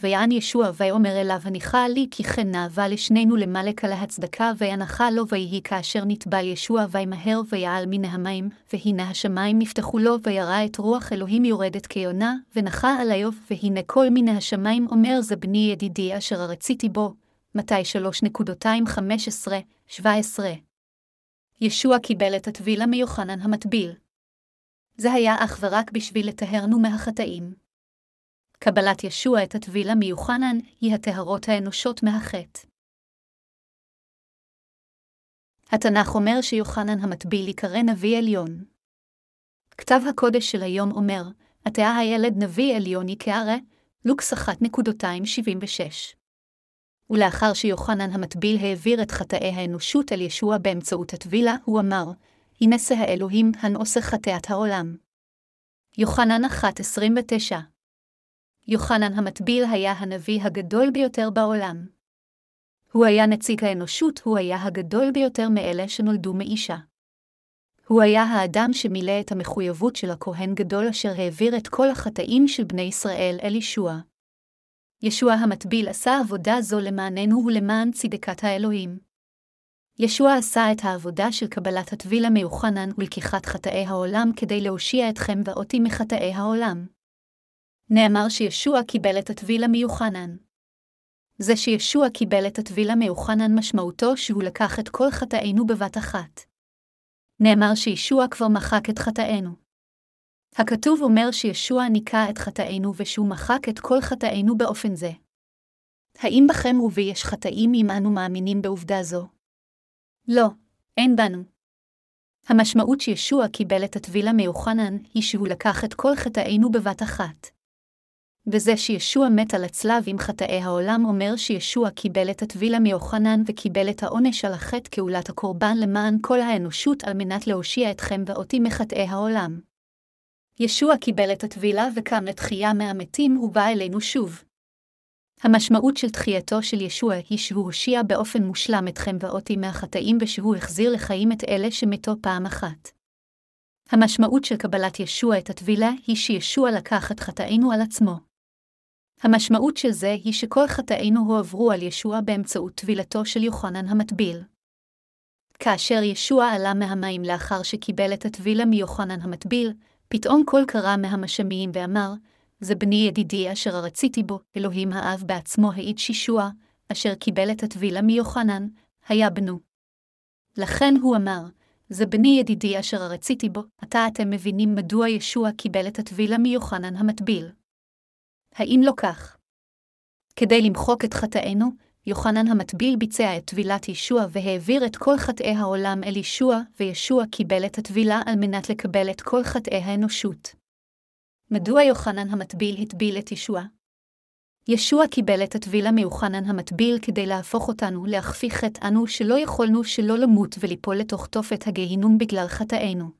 ויען ישוע ויאמר אליו הניחה לי כי כן נאווה לשנינו למלק על ההצדקה וינחה לו ויהי כאשר נטבע ישוע וימהר ויעל מן המים, והנה השמיים נפתחו לו וירא את רוח אלוהים יורדת כיונה, ונחה על איוב, והנה כל מן השמיים אומר זה בני ידידי אשר הרציתי בו, מתי 3.215-17. ישוע קיבל את הטבילה מיוחנן המטביל. זה היה אך ורק בשביל לטהרנו מהחטאים. קבלת ישוע את הטבילה מיוחנן היא הטהרות האנושות מהחטא. התנ"ך אומר שיוחנן המטביל ייקרא נביא עליון. כתב הקודש של היום אומר, עתה הילד נביא עליון יקרא, לוקס 1.276. ולאחר שיוחנן המטביל העביר את חטאי האנושות אל ישוע באמצעות הטבילה, הוא אמר, הנשא האלוהים הנעושה חטאת העולם. יוחנן 1.29 יוחנן המטביל היה הנביא הגדול ביותר בעולם. הוא היה נציג האנושות, הוא היה הגדול ביותר מאלה שנולדו מאישה. הוא היה האדם שמילא את המחויבות של הכהן גדול אשר העביר את כל החטאים של בני ישראל אל ישוע. ישוע המטביל עשה עבודה זו למעננו ולמען צדקת האלוהים. ישוע עשה את העבודה של קבלת הטביל המיוחנן ולקיחת חטאי העולם כדי להושיע אתכם ואותי מחטאי העולם. נאמר שישוע קיבל את הטבילה מיוחנן. זה שישוע קיבל את הטבילה מיוחנן משמעותו שהוא לקח את כל חטאינו בבת אחת. נאמר שישוע כבר מחק את חטאינו. הכתוב אומר שישוע ניקה את חטאינו ושהוא מחק את כל חטאינו באופן זה. האם בכם ובי יש חטאים אם אנו מאמינים בעובדה זו? לא, אין בנו. המשמעות שישוע קיבל את הטבילה מיוחנן היא שהוא לקח את כל חטאינו בבת אחת. וזה שישוע מת על הצלב עם חטאי העולם אומר שישוע קיבל את הטבילה מיוחנן וקיבל את העונש על החטא כעולת הקורבן למען כל האנושות על מנת להושיע אתכם ואותי מחטאי העולם. ישוע קיבל את הטבילה וקם לתחייה מהמתים ובא אלינו שוב. המשמעות של תחייתו של ישוע היא שהוא הושיע באופן מושלם אתכם ואותי מהחטאים ושהוא החזיר לחיים את אלה שמתו פעם אחת. המשמעות של קבלת ישוע את הטבילה היא שישוע לקח את חטאינו על עצמו. המשמעות של זה היא שכל חטאינו הועברו על ישוע באמצעות טבילתו של יוחנן המטביל. כאשר ישוע עלה מהמים לאחר שקיבל את הטבילה מיוחנן המטביל, פתאום קול קרא מהמשמיים ואמר, זה בני ידידי אשר רציתי בו, אלוהים האב בעצמו העיד שישוע, אשר קיבל את הטבילה מיוחנן, היה בנו. לכן הוא אמר, זה בני ידידי אשר רציתי בו, עתה אתם מבינים מדוע ישוע קיבל את הטבילה מיוחנן המטביל. האם לא כך? כדי למחוק את חטאינו, יוחנן המטביל ביצע את טבילת ישוע והעביר את כל חטאי העולם אל ישוע, וישוע קיבל את הטבילה על מנת לקבל את כל חטאי האנושות. מדוע יוחנן המטביל הטביל את ישוע? ישוע קיבל את הטבילה מיוחנן המטביל כדי להפוך אותנו להכפי חטאנו שלא יכולנו שלא למות וליפול לתוך תופת הגיהינום בגלל חטאינו.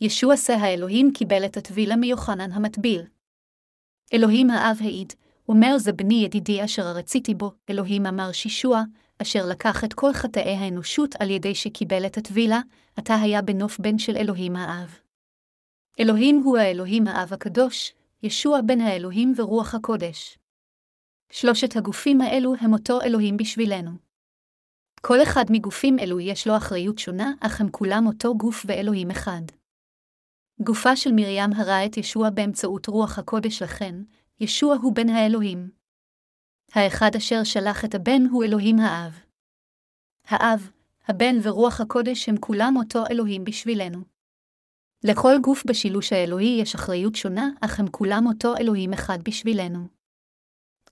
ישוע שא האלוהים קיבל את הטבילה מיוחנן המטביל. אלוהים האב העיד, אומר זה בני ידידי אשר רציתי בו, אלוהים אמר שישוע, אשר לקח את כל חטאי האנושות על ידי שקיבל את הטבילה, עתה היה בנוף בן של אלוהים האב. אלוהים הוא האלוהים האב הקדוש, ישוע בן האלוהים ורוח הקודש. שלושת הגופים האלו הם אותו אלוהים בשבילנו. כל אחד מגופים אלו יש לו אחריות שונה, אך הם כולם אותו גוף ואלוהים אחד. גופה של מרים הראה את ישוע באמצעות רוח הקודש לכן, ישוע הוא בן האלוהים. האחד אשר שלח את הבן הוא אלוהים האב. האב, הבן ורוח הקודש הם כולם אותו אלוהים בשבילנו. לכל גוף בשילוש האלוהי יש אחריות שונה, אך הם כולם אותו אלוהים אחד בשבילנו.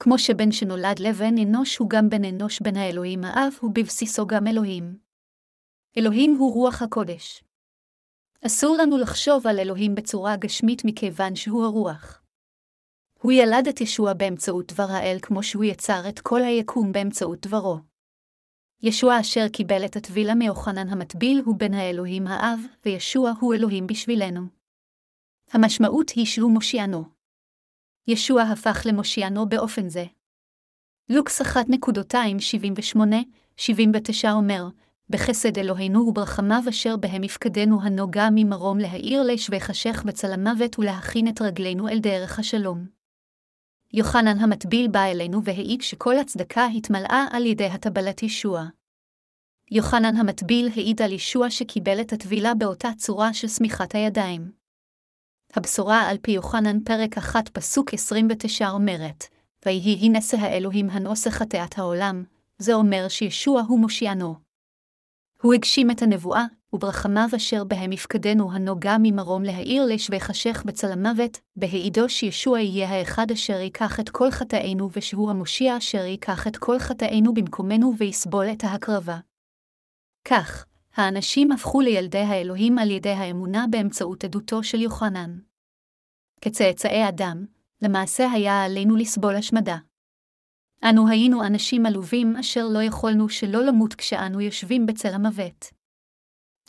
כמו שבן שנולד לבן אנוש הוא גם בן אנוש בן האלוהים האב, הוא בבסיסו גם אלוהים. אלוהים הוא רוח הקודש. אסור לנו לחשוב על אלוהים בצורה גשמית מכיוון שהוא הרוח. הוא ילד את ישוע באמצעות דבר האל כמו שהוא יצר את כל היקום באמצעות דברו. ישוע אשר קיבל את הטבילה מיוחנן המטביל הוא בן האלוהים האב, וישוע הוא אלוהים בשבילנו. המשמעות היא שהוא מושיענו. ישוע הפך למושיענו באופן זה. לוקס 1.278-79 אומר, בחסד אלוהינו וברחמיו אשר בהם יפקדנו הנוגע ממרום להאיר לשבי חשך בצל המוות ולהכין את רגלינו אל דרך השלום. יוחנן המטביל בא אלינו והעיד שכל הצדקה התמלאה על ידי הטבלת ישוע. יוחנן המטביל העיד על ישוע שקיבל את הטבילה באותה צורה של שמיכת הידיים. הבשורה על פי יוחנן פרק 1 פסוק 29 אומרת, ויהי הנשא האלוהים הנושא חטאת העולם, זה אומר שישוע הוא מושיענו. הוא הגשים את הנבואה, וברחמיו אשר בהם יפקדנו הנוגע ממרום להאיר לשבי חשך בצל המוות, בהעידו שישוע יהיה האחד אשר ייקח את כל חטאינו ושהוא המושיע אשר ייקח את כל חטאינו במקומנו ויסבול את ההקרבה. כך, האנשים הפכו לילדי האלוהים על ידי האמונה באמצעות עדותו של יוחנן. כצאצאי אדם, למעשה היה עלינו לסבול השמדה. אנו היינו אנשים עלובים אשר לא יכולנו שלא למות כשאנו יושבים בצל המוות.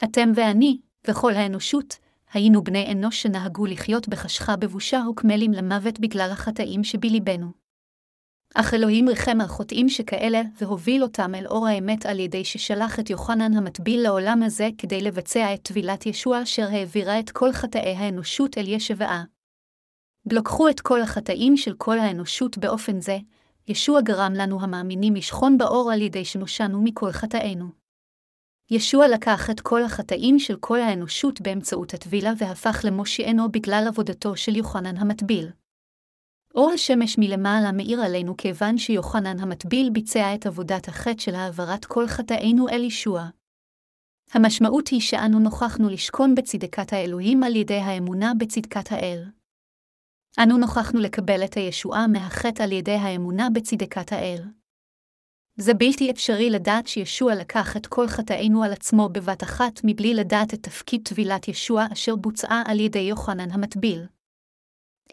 אתם ואני, וכל האנושות, היינו בני אנוש שנהגו לחיות בחשכה בבושה וקמלים למוות בגלל החטאים שבליבנו. אך אלוהים ריחם על חוטאים שכאלה, והוביל אותם אל אור האמת על ידי ששלח את יוחנן המטביל לעולם הזה כדי לבצע את טבילת ישוע אשר העבירה את כל חטאי האנושות אל ישבעה. לקחו את כל החטאים של כל האנושות באופן זה, ישוע גרם לנו המאמינים לשכון באור על ידי שנושענו מכל חטאינו. ישוע לקח את כל החטאים של כל האנושות באמצעות הטבילה והפך למושיענו בגלל עבודתו של יוחנן המטביל. אור השמש מלמעלה מאיר עלינו כיוון שיוחנן המטביל ביצע את עבודת החטא של העברת כל חטאינו אל ישוע. המשמעות היא שאנו נוכחנו לשכון בצדקת האלוהים על ידי האמונה בצדקת האל. אנו נוכחנו לקבל את הישועה מהחטא על ידי האמונה בצדקת האל. זה בלתי אפשרי לדעת שישוע לקח את כל חטאינו על עצמו בבת אחת מבלי לדעת את תפקיד טבילת ישוע אשר בוצעה על ידי יוחנן המטביל.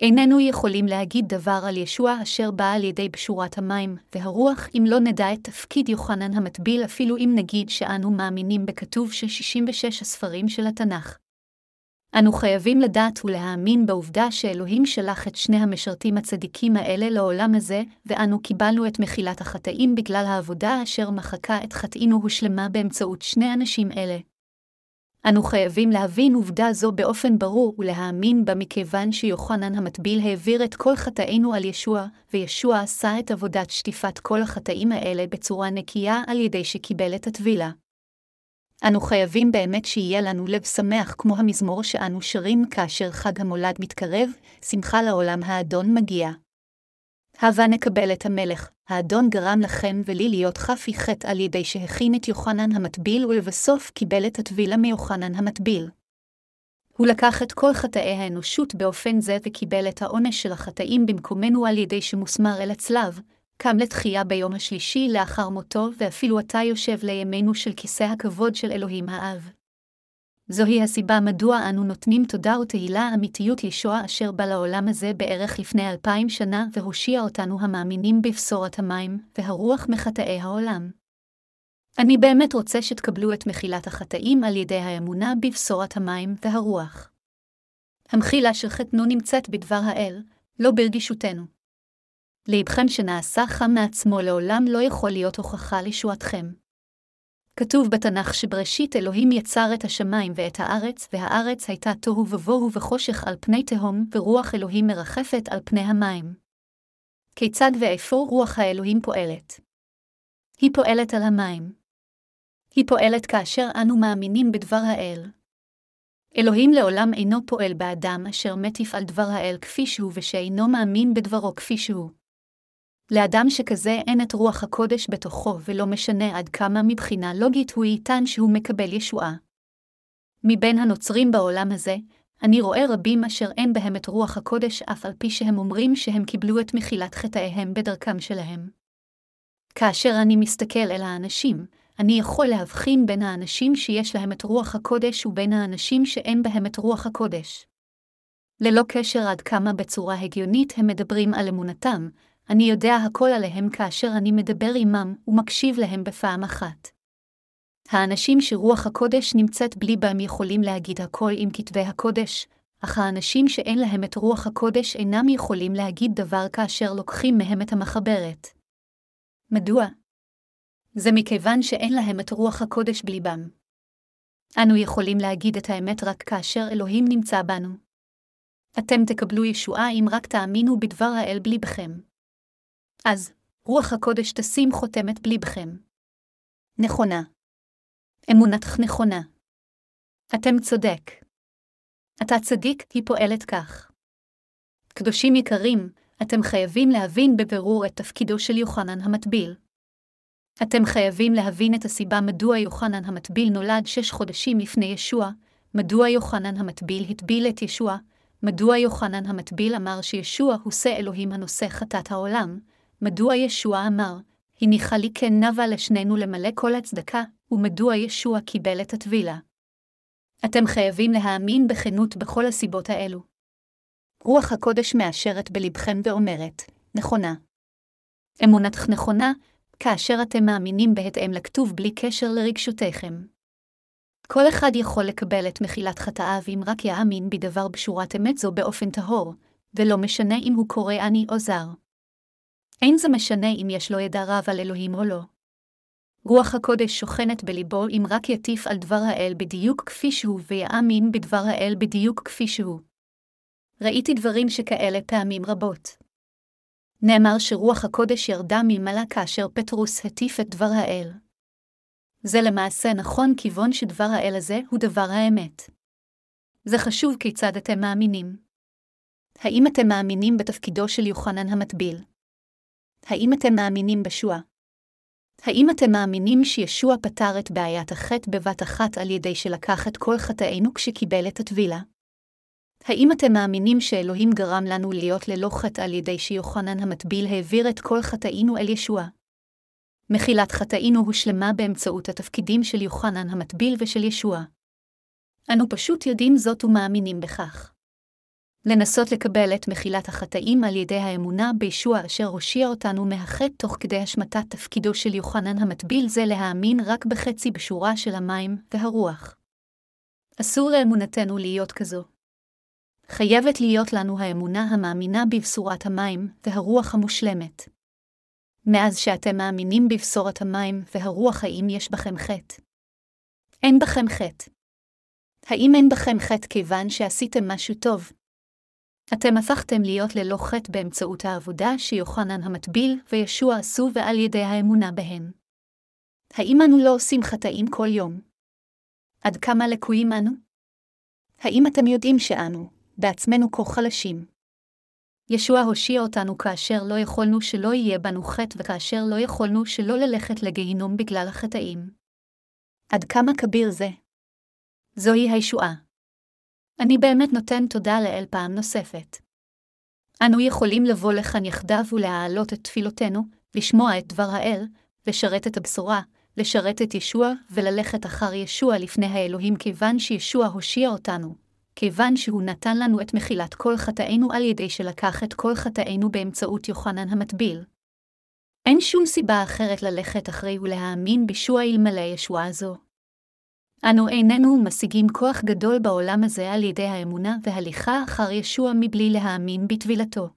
איננו יכולים להגיד דבר על ישוע אשר בא על ידי בשורת המים והרוח אם לא נדע את תפקיד יוחנן המטביל אפילו אם נגיד שאנו מאמינים בכתוב של 66 הספרים של התנ"ך. אנו חייבים לדעת ולהאמין בעובדה שאלוהים שלח את שני המשרתים הצדיקים האלה לעולם הזה, ואנו קיבלנו את מחילת החטאים בגלל העבודה אשר מחקה את חטאינו הושלמה באמצעות שני אנשים אלה. אנו חייבים להבין עובדה זו באופן ברור ולהאמין בה מכיוון שיוחנן המטביל העביר את כל חטאינו על ישוע, וישוע עשה את עבודת שטיפת כל החטאים האלה בצורה נקייה על ידי שקיבל את הטבילה. אנו חייבים באמת שיהיה לנו לב שמח כמו המזמור שאנו שרים כאשר חג המולד מתקרב, שמחה לעולם האדון מגיע. הבה נקבל את המלך, האדון גרם לכם ולי להיות חפי חטא על ידי שהכין את יוחנן המטביל ולבסוף קיבל את הטבילה מיוחנן המטביל. הוא לקח את כל חטאי האנושות באופן זה וקיבל את העונש של החטאים במקומנו על ידי שמוסמר אל הצלב, קם לתחייה ביום השלישי לאחר מותו, ואפילו אתה יושב לימינו של כיסא הכבוד של אלוהים האב. זוהי הסיבה מדוע אנו נותנים תודה ותהילה אמיתיות ישוע אשר בא לעולם הזה בערך לפני אלפיים שנה והושיע אותנו המאמינים בבשורת המים והרוח מחטאי העולם. אני באמת רוצה שתקבלו את מחילת החטאים על ידי האמונה בבשורת המים והרוח. המחילה של חטאנו נמצאת בדבר האל, לא ברגישותנו. ליבכם שנעשה חם מעצמו לעולם לא יכול להיות הוכחה לישועתכם. כתוב בתנ"ך שבראשית אלוהים יצר את השמיים ואת הארץ, והארץ הייתה תוהו ובוהו וחושך על פני תהום, ורוח אלוהים מרחפת על פני המים. כיצד ואיפה רוח האלוהים פועלת? היא פועלת על המים. היא פועלת כאשר אנו מאמינים בדבר האל. אלוהים לעולם אינו פועל באדם אשר מטיף על דבר האל כפי שהוא ושאינו מאמין בדברו כפי שהוא. לאדם שכזה אין את רוח הקודש בתוכו, ולא משנה עד כמה מבחינה לוגית הוא יטען שהוא מקבל ישועה. מבין הנוצרים בעולם הזה, אני רואה רבים אשר אין בהם את רוח הקודש אף על פי שהם אומרים שהם קיבלו את מחילת חטאיהם בדרכם שלהם. כאשר אני מסתכל אל האנשים, אני יכול להבחין בין האנשים שיש להם את רוח הקודש ובין האנשים שאין בהם את רוח הקודש. ללא קשר עד כמה בצורה הגיונית הם מדברים על אמונתם, אני יודע הכל עליהם כאשר אני מדבר עמם ומקשיב להם בפעם אחת. האנשים שרוח הקודש נמצאת בלי בהם יכולים להגיד הכל עם כתבי הקודש, אך האנשים שאין להם את רוח הקודש אינם יכולים להגיד דבר כאשר לוקחים מהם את המחברת. מדוע? זה מכיוון שאין להם את רוח הקודש בליבם. אנו יכולים להגיד את האמת רק כאשר אלוהים נמצא בנו. אתם תקבלו ישועה אם רק תאמינו בדבר האל בליבכם. אז, רוח הקודש תשים חותמת בליבכם. נכונה. אמונתך נכונה. אתם צודק. אתה צדיק, היא פועלת כך. קדושים יקרים, אתם חייבים להבין בבירור את תפקידו של יוחנן המטביל. אתם חייבים להבין את הסיבה מדוע יוחנן המטביל נולד שש חודשים לפני ישוע, מדוע יוחנן המטביל הטביל את ישוע, מדוע יוחנן המטביל אמר שישוע הוא שא אלוהים הנושא חטאת העולם, מדוע ישוע אמר, הניחה לי כן נבה לשנינו למלא כל הצדקה, ומדוע ישוע קיבל את הטבילה. אתם חייבים להאמין בכנות בכל הסיבות האלו. רוח הקודש מאשרת בלבכם ואומרת, נכונה. אמונתך נכונה, כאשר אתם מאמינים בהתאם לכתוב בלי קשר לרגשותיכם. כל אחד יכול לקבל את מחילת חטאיו אם רק יאמין בדבר בשורת אמת זו באופן טהור, ולא משנה אם הוא קורא עני או זר. אין זה משנה אם יש לו ידע רב על אלוהים או לא. רוח הקודש שוכנת בליבו אם רק יטיף על דבר האל בדיוק כפי שהוא ויאמין בדבר האל בדיוק כפי שהוא. ראיתי דברים שכאלה פעמים רבות. נאמר שרוח הקודש ירדה ממעלה כאשר פטרוס הטיף את דבר האל. זה למעשה נכון כיוון שדבר האל הזה הוא דבר האמת. זה חשוב כיצד אתם מאמינים. האם אתם מאמינים בתפקידו של יוחנן המטביל? האם אתם מאמינים בשוע? האם אתם מאמינים שישוע פתר את בעיית החטא בבת אחת על ידי שלקח את כל חטאינו כשקיבל את הטבילה? האם אתם מאמינים שאלוהים גרם לנו להיות ללא חטא על ידי שיוחנן המטביל העביר את כל חטאינו אל ישוע? מחילת חטאינו הושלמה באמצעות התפקידים של יוחנן המטביל ושל ישוע. אנו פשוט יודעים זאת ומאמינים בכך. לנסות לקבל את מחילת החטאים על ידי האמונה בישוע אשר הושיע אותנו מהחטא תוך כדי השמטת תפקידו של יוחנן המטביל זה להאמין רק בחצי בשורה של המים והרוח. אסור לאמונתנו להיות כזו. חייבת להיות לנו האמונה המאמינה בבשורת המים והרוח המושלמת. מאז שאתם מאמינים בבשורת המים והרוח האם יש בכם חטא? אין בכם חטא. האם אין בכם חטא כיוון שעשיתם משהו טוב? אתם הפכתם להיות ללא חטא באמצעות העבודה שיוחנן המטביל וישוע עשו ועל ידי האמונה בהן. האם אנו לא עושים חטאים כל יום? עד כמה לקויים אנו? האם אתם יודעים שאנו, בעצמנו כה חלשים? ישוע הושיע אותנו כאשר לא יכולנו שלא יהיה בנו חטא וכאשר לא יכולנו שלא ללכת לגיהינום בגלל החטאים. עד כמה כביר זה? זוהי הישועה. אני באמת נותן תודה לאל פעם נוספת. אנו יכולים לבוא לכאן יחדיו ולהעלות את תפילותינו, לשמוע את דבר האל, לשרת את הבשורה, לשרת את ישוע וללכת אחר ישוע לפני האלוהים כיוון שישוע הושיע אותנו, כיוון שהוא נתן לנו את מחילת כל חטאינו על ידי שלקח את כל חטאינו באמצעות יוחנן המטביל. אין שום סיבה אחרת ללכת אחרי ולהאמין בישוע אלמלא ישועה זו. אנו איננו משיגים כוח גדול בעולם הזה על ידי האמונה והליכה אחר ישוע מבלי להאמין בטבילתו.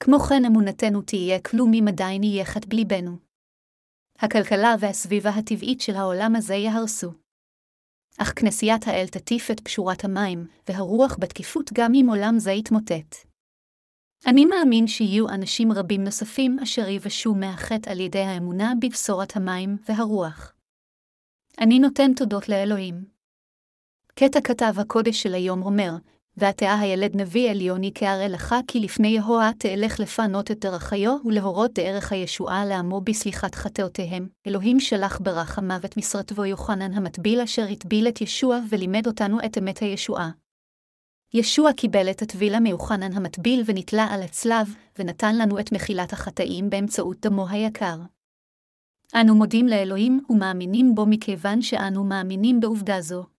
כמו כן אמונתנו תהיה כלום אם עדיין יהיה חטא בליבנו. הכלכלה והסביבה הטבעית של העולם הזה יהרסו. אך כנסיית האל תטיף את פשורת המים, והרוח בתקיפות גם אם עולם זה יתמוטט. אני מאמין שיהיו אנשים רבים נוספים אשר יבשו מהחטא על ידי האמונה בבשורת המים והרוח. אני נותן תודות לאלוהים. קטע כתב הקודש של היום אומר, ועתה הילד נביא עליון יקרא לך כי לפני יהוה תלך לפנות את דרכיו ולהורות דרך הישועה לעמו בסליחת חטאותיהם. אלוהים שלח ברח המוות משרתו יוחנן המטביל אשר הטביל את ישוע ולימד אותנו את אמת הישועה. ישוע קיבל את הטבילה מיוחנן המטביל ונתלה על הצלב, ונתן לנו את מחילת החטאים באמצעות דמו היקר. אנו מודים לאלוהים ומאמינים בו מכיוון שאנו מאמינים בעובדה זו.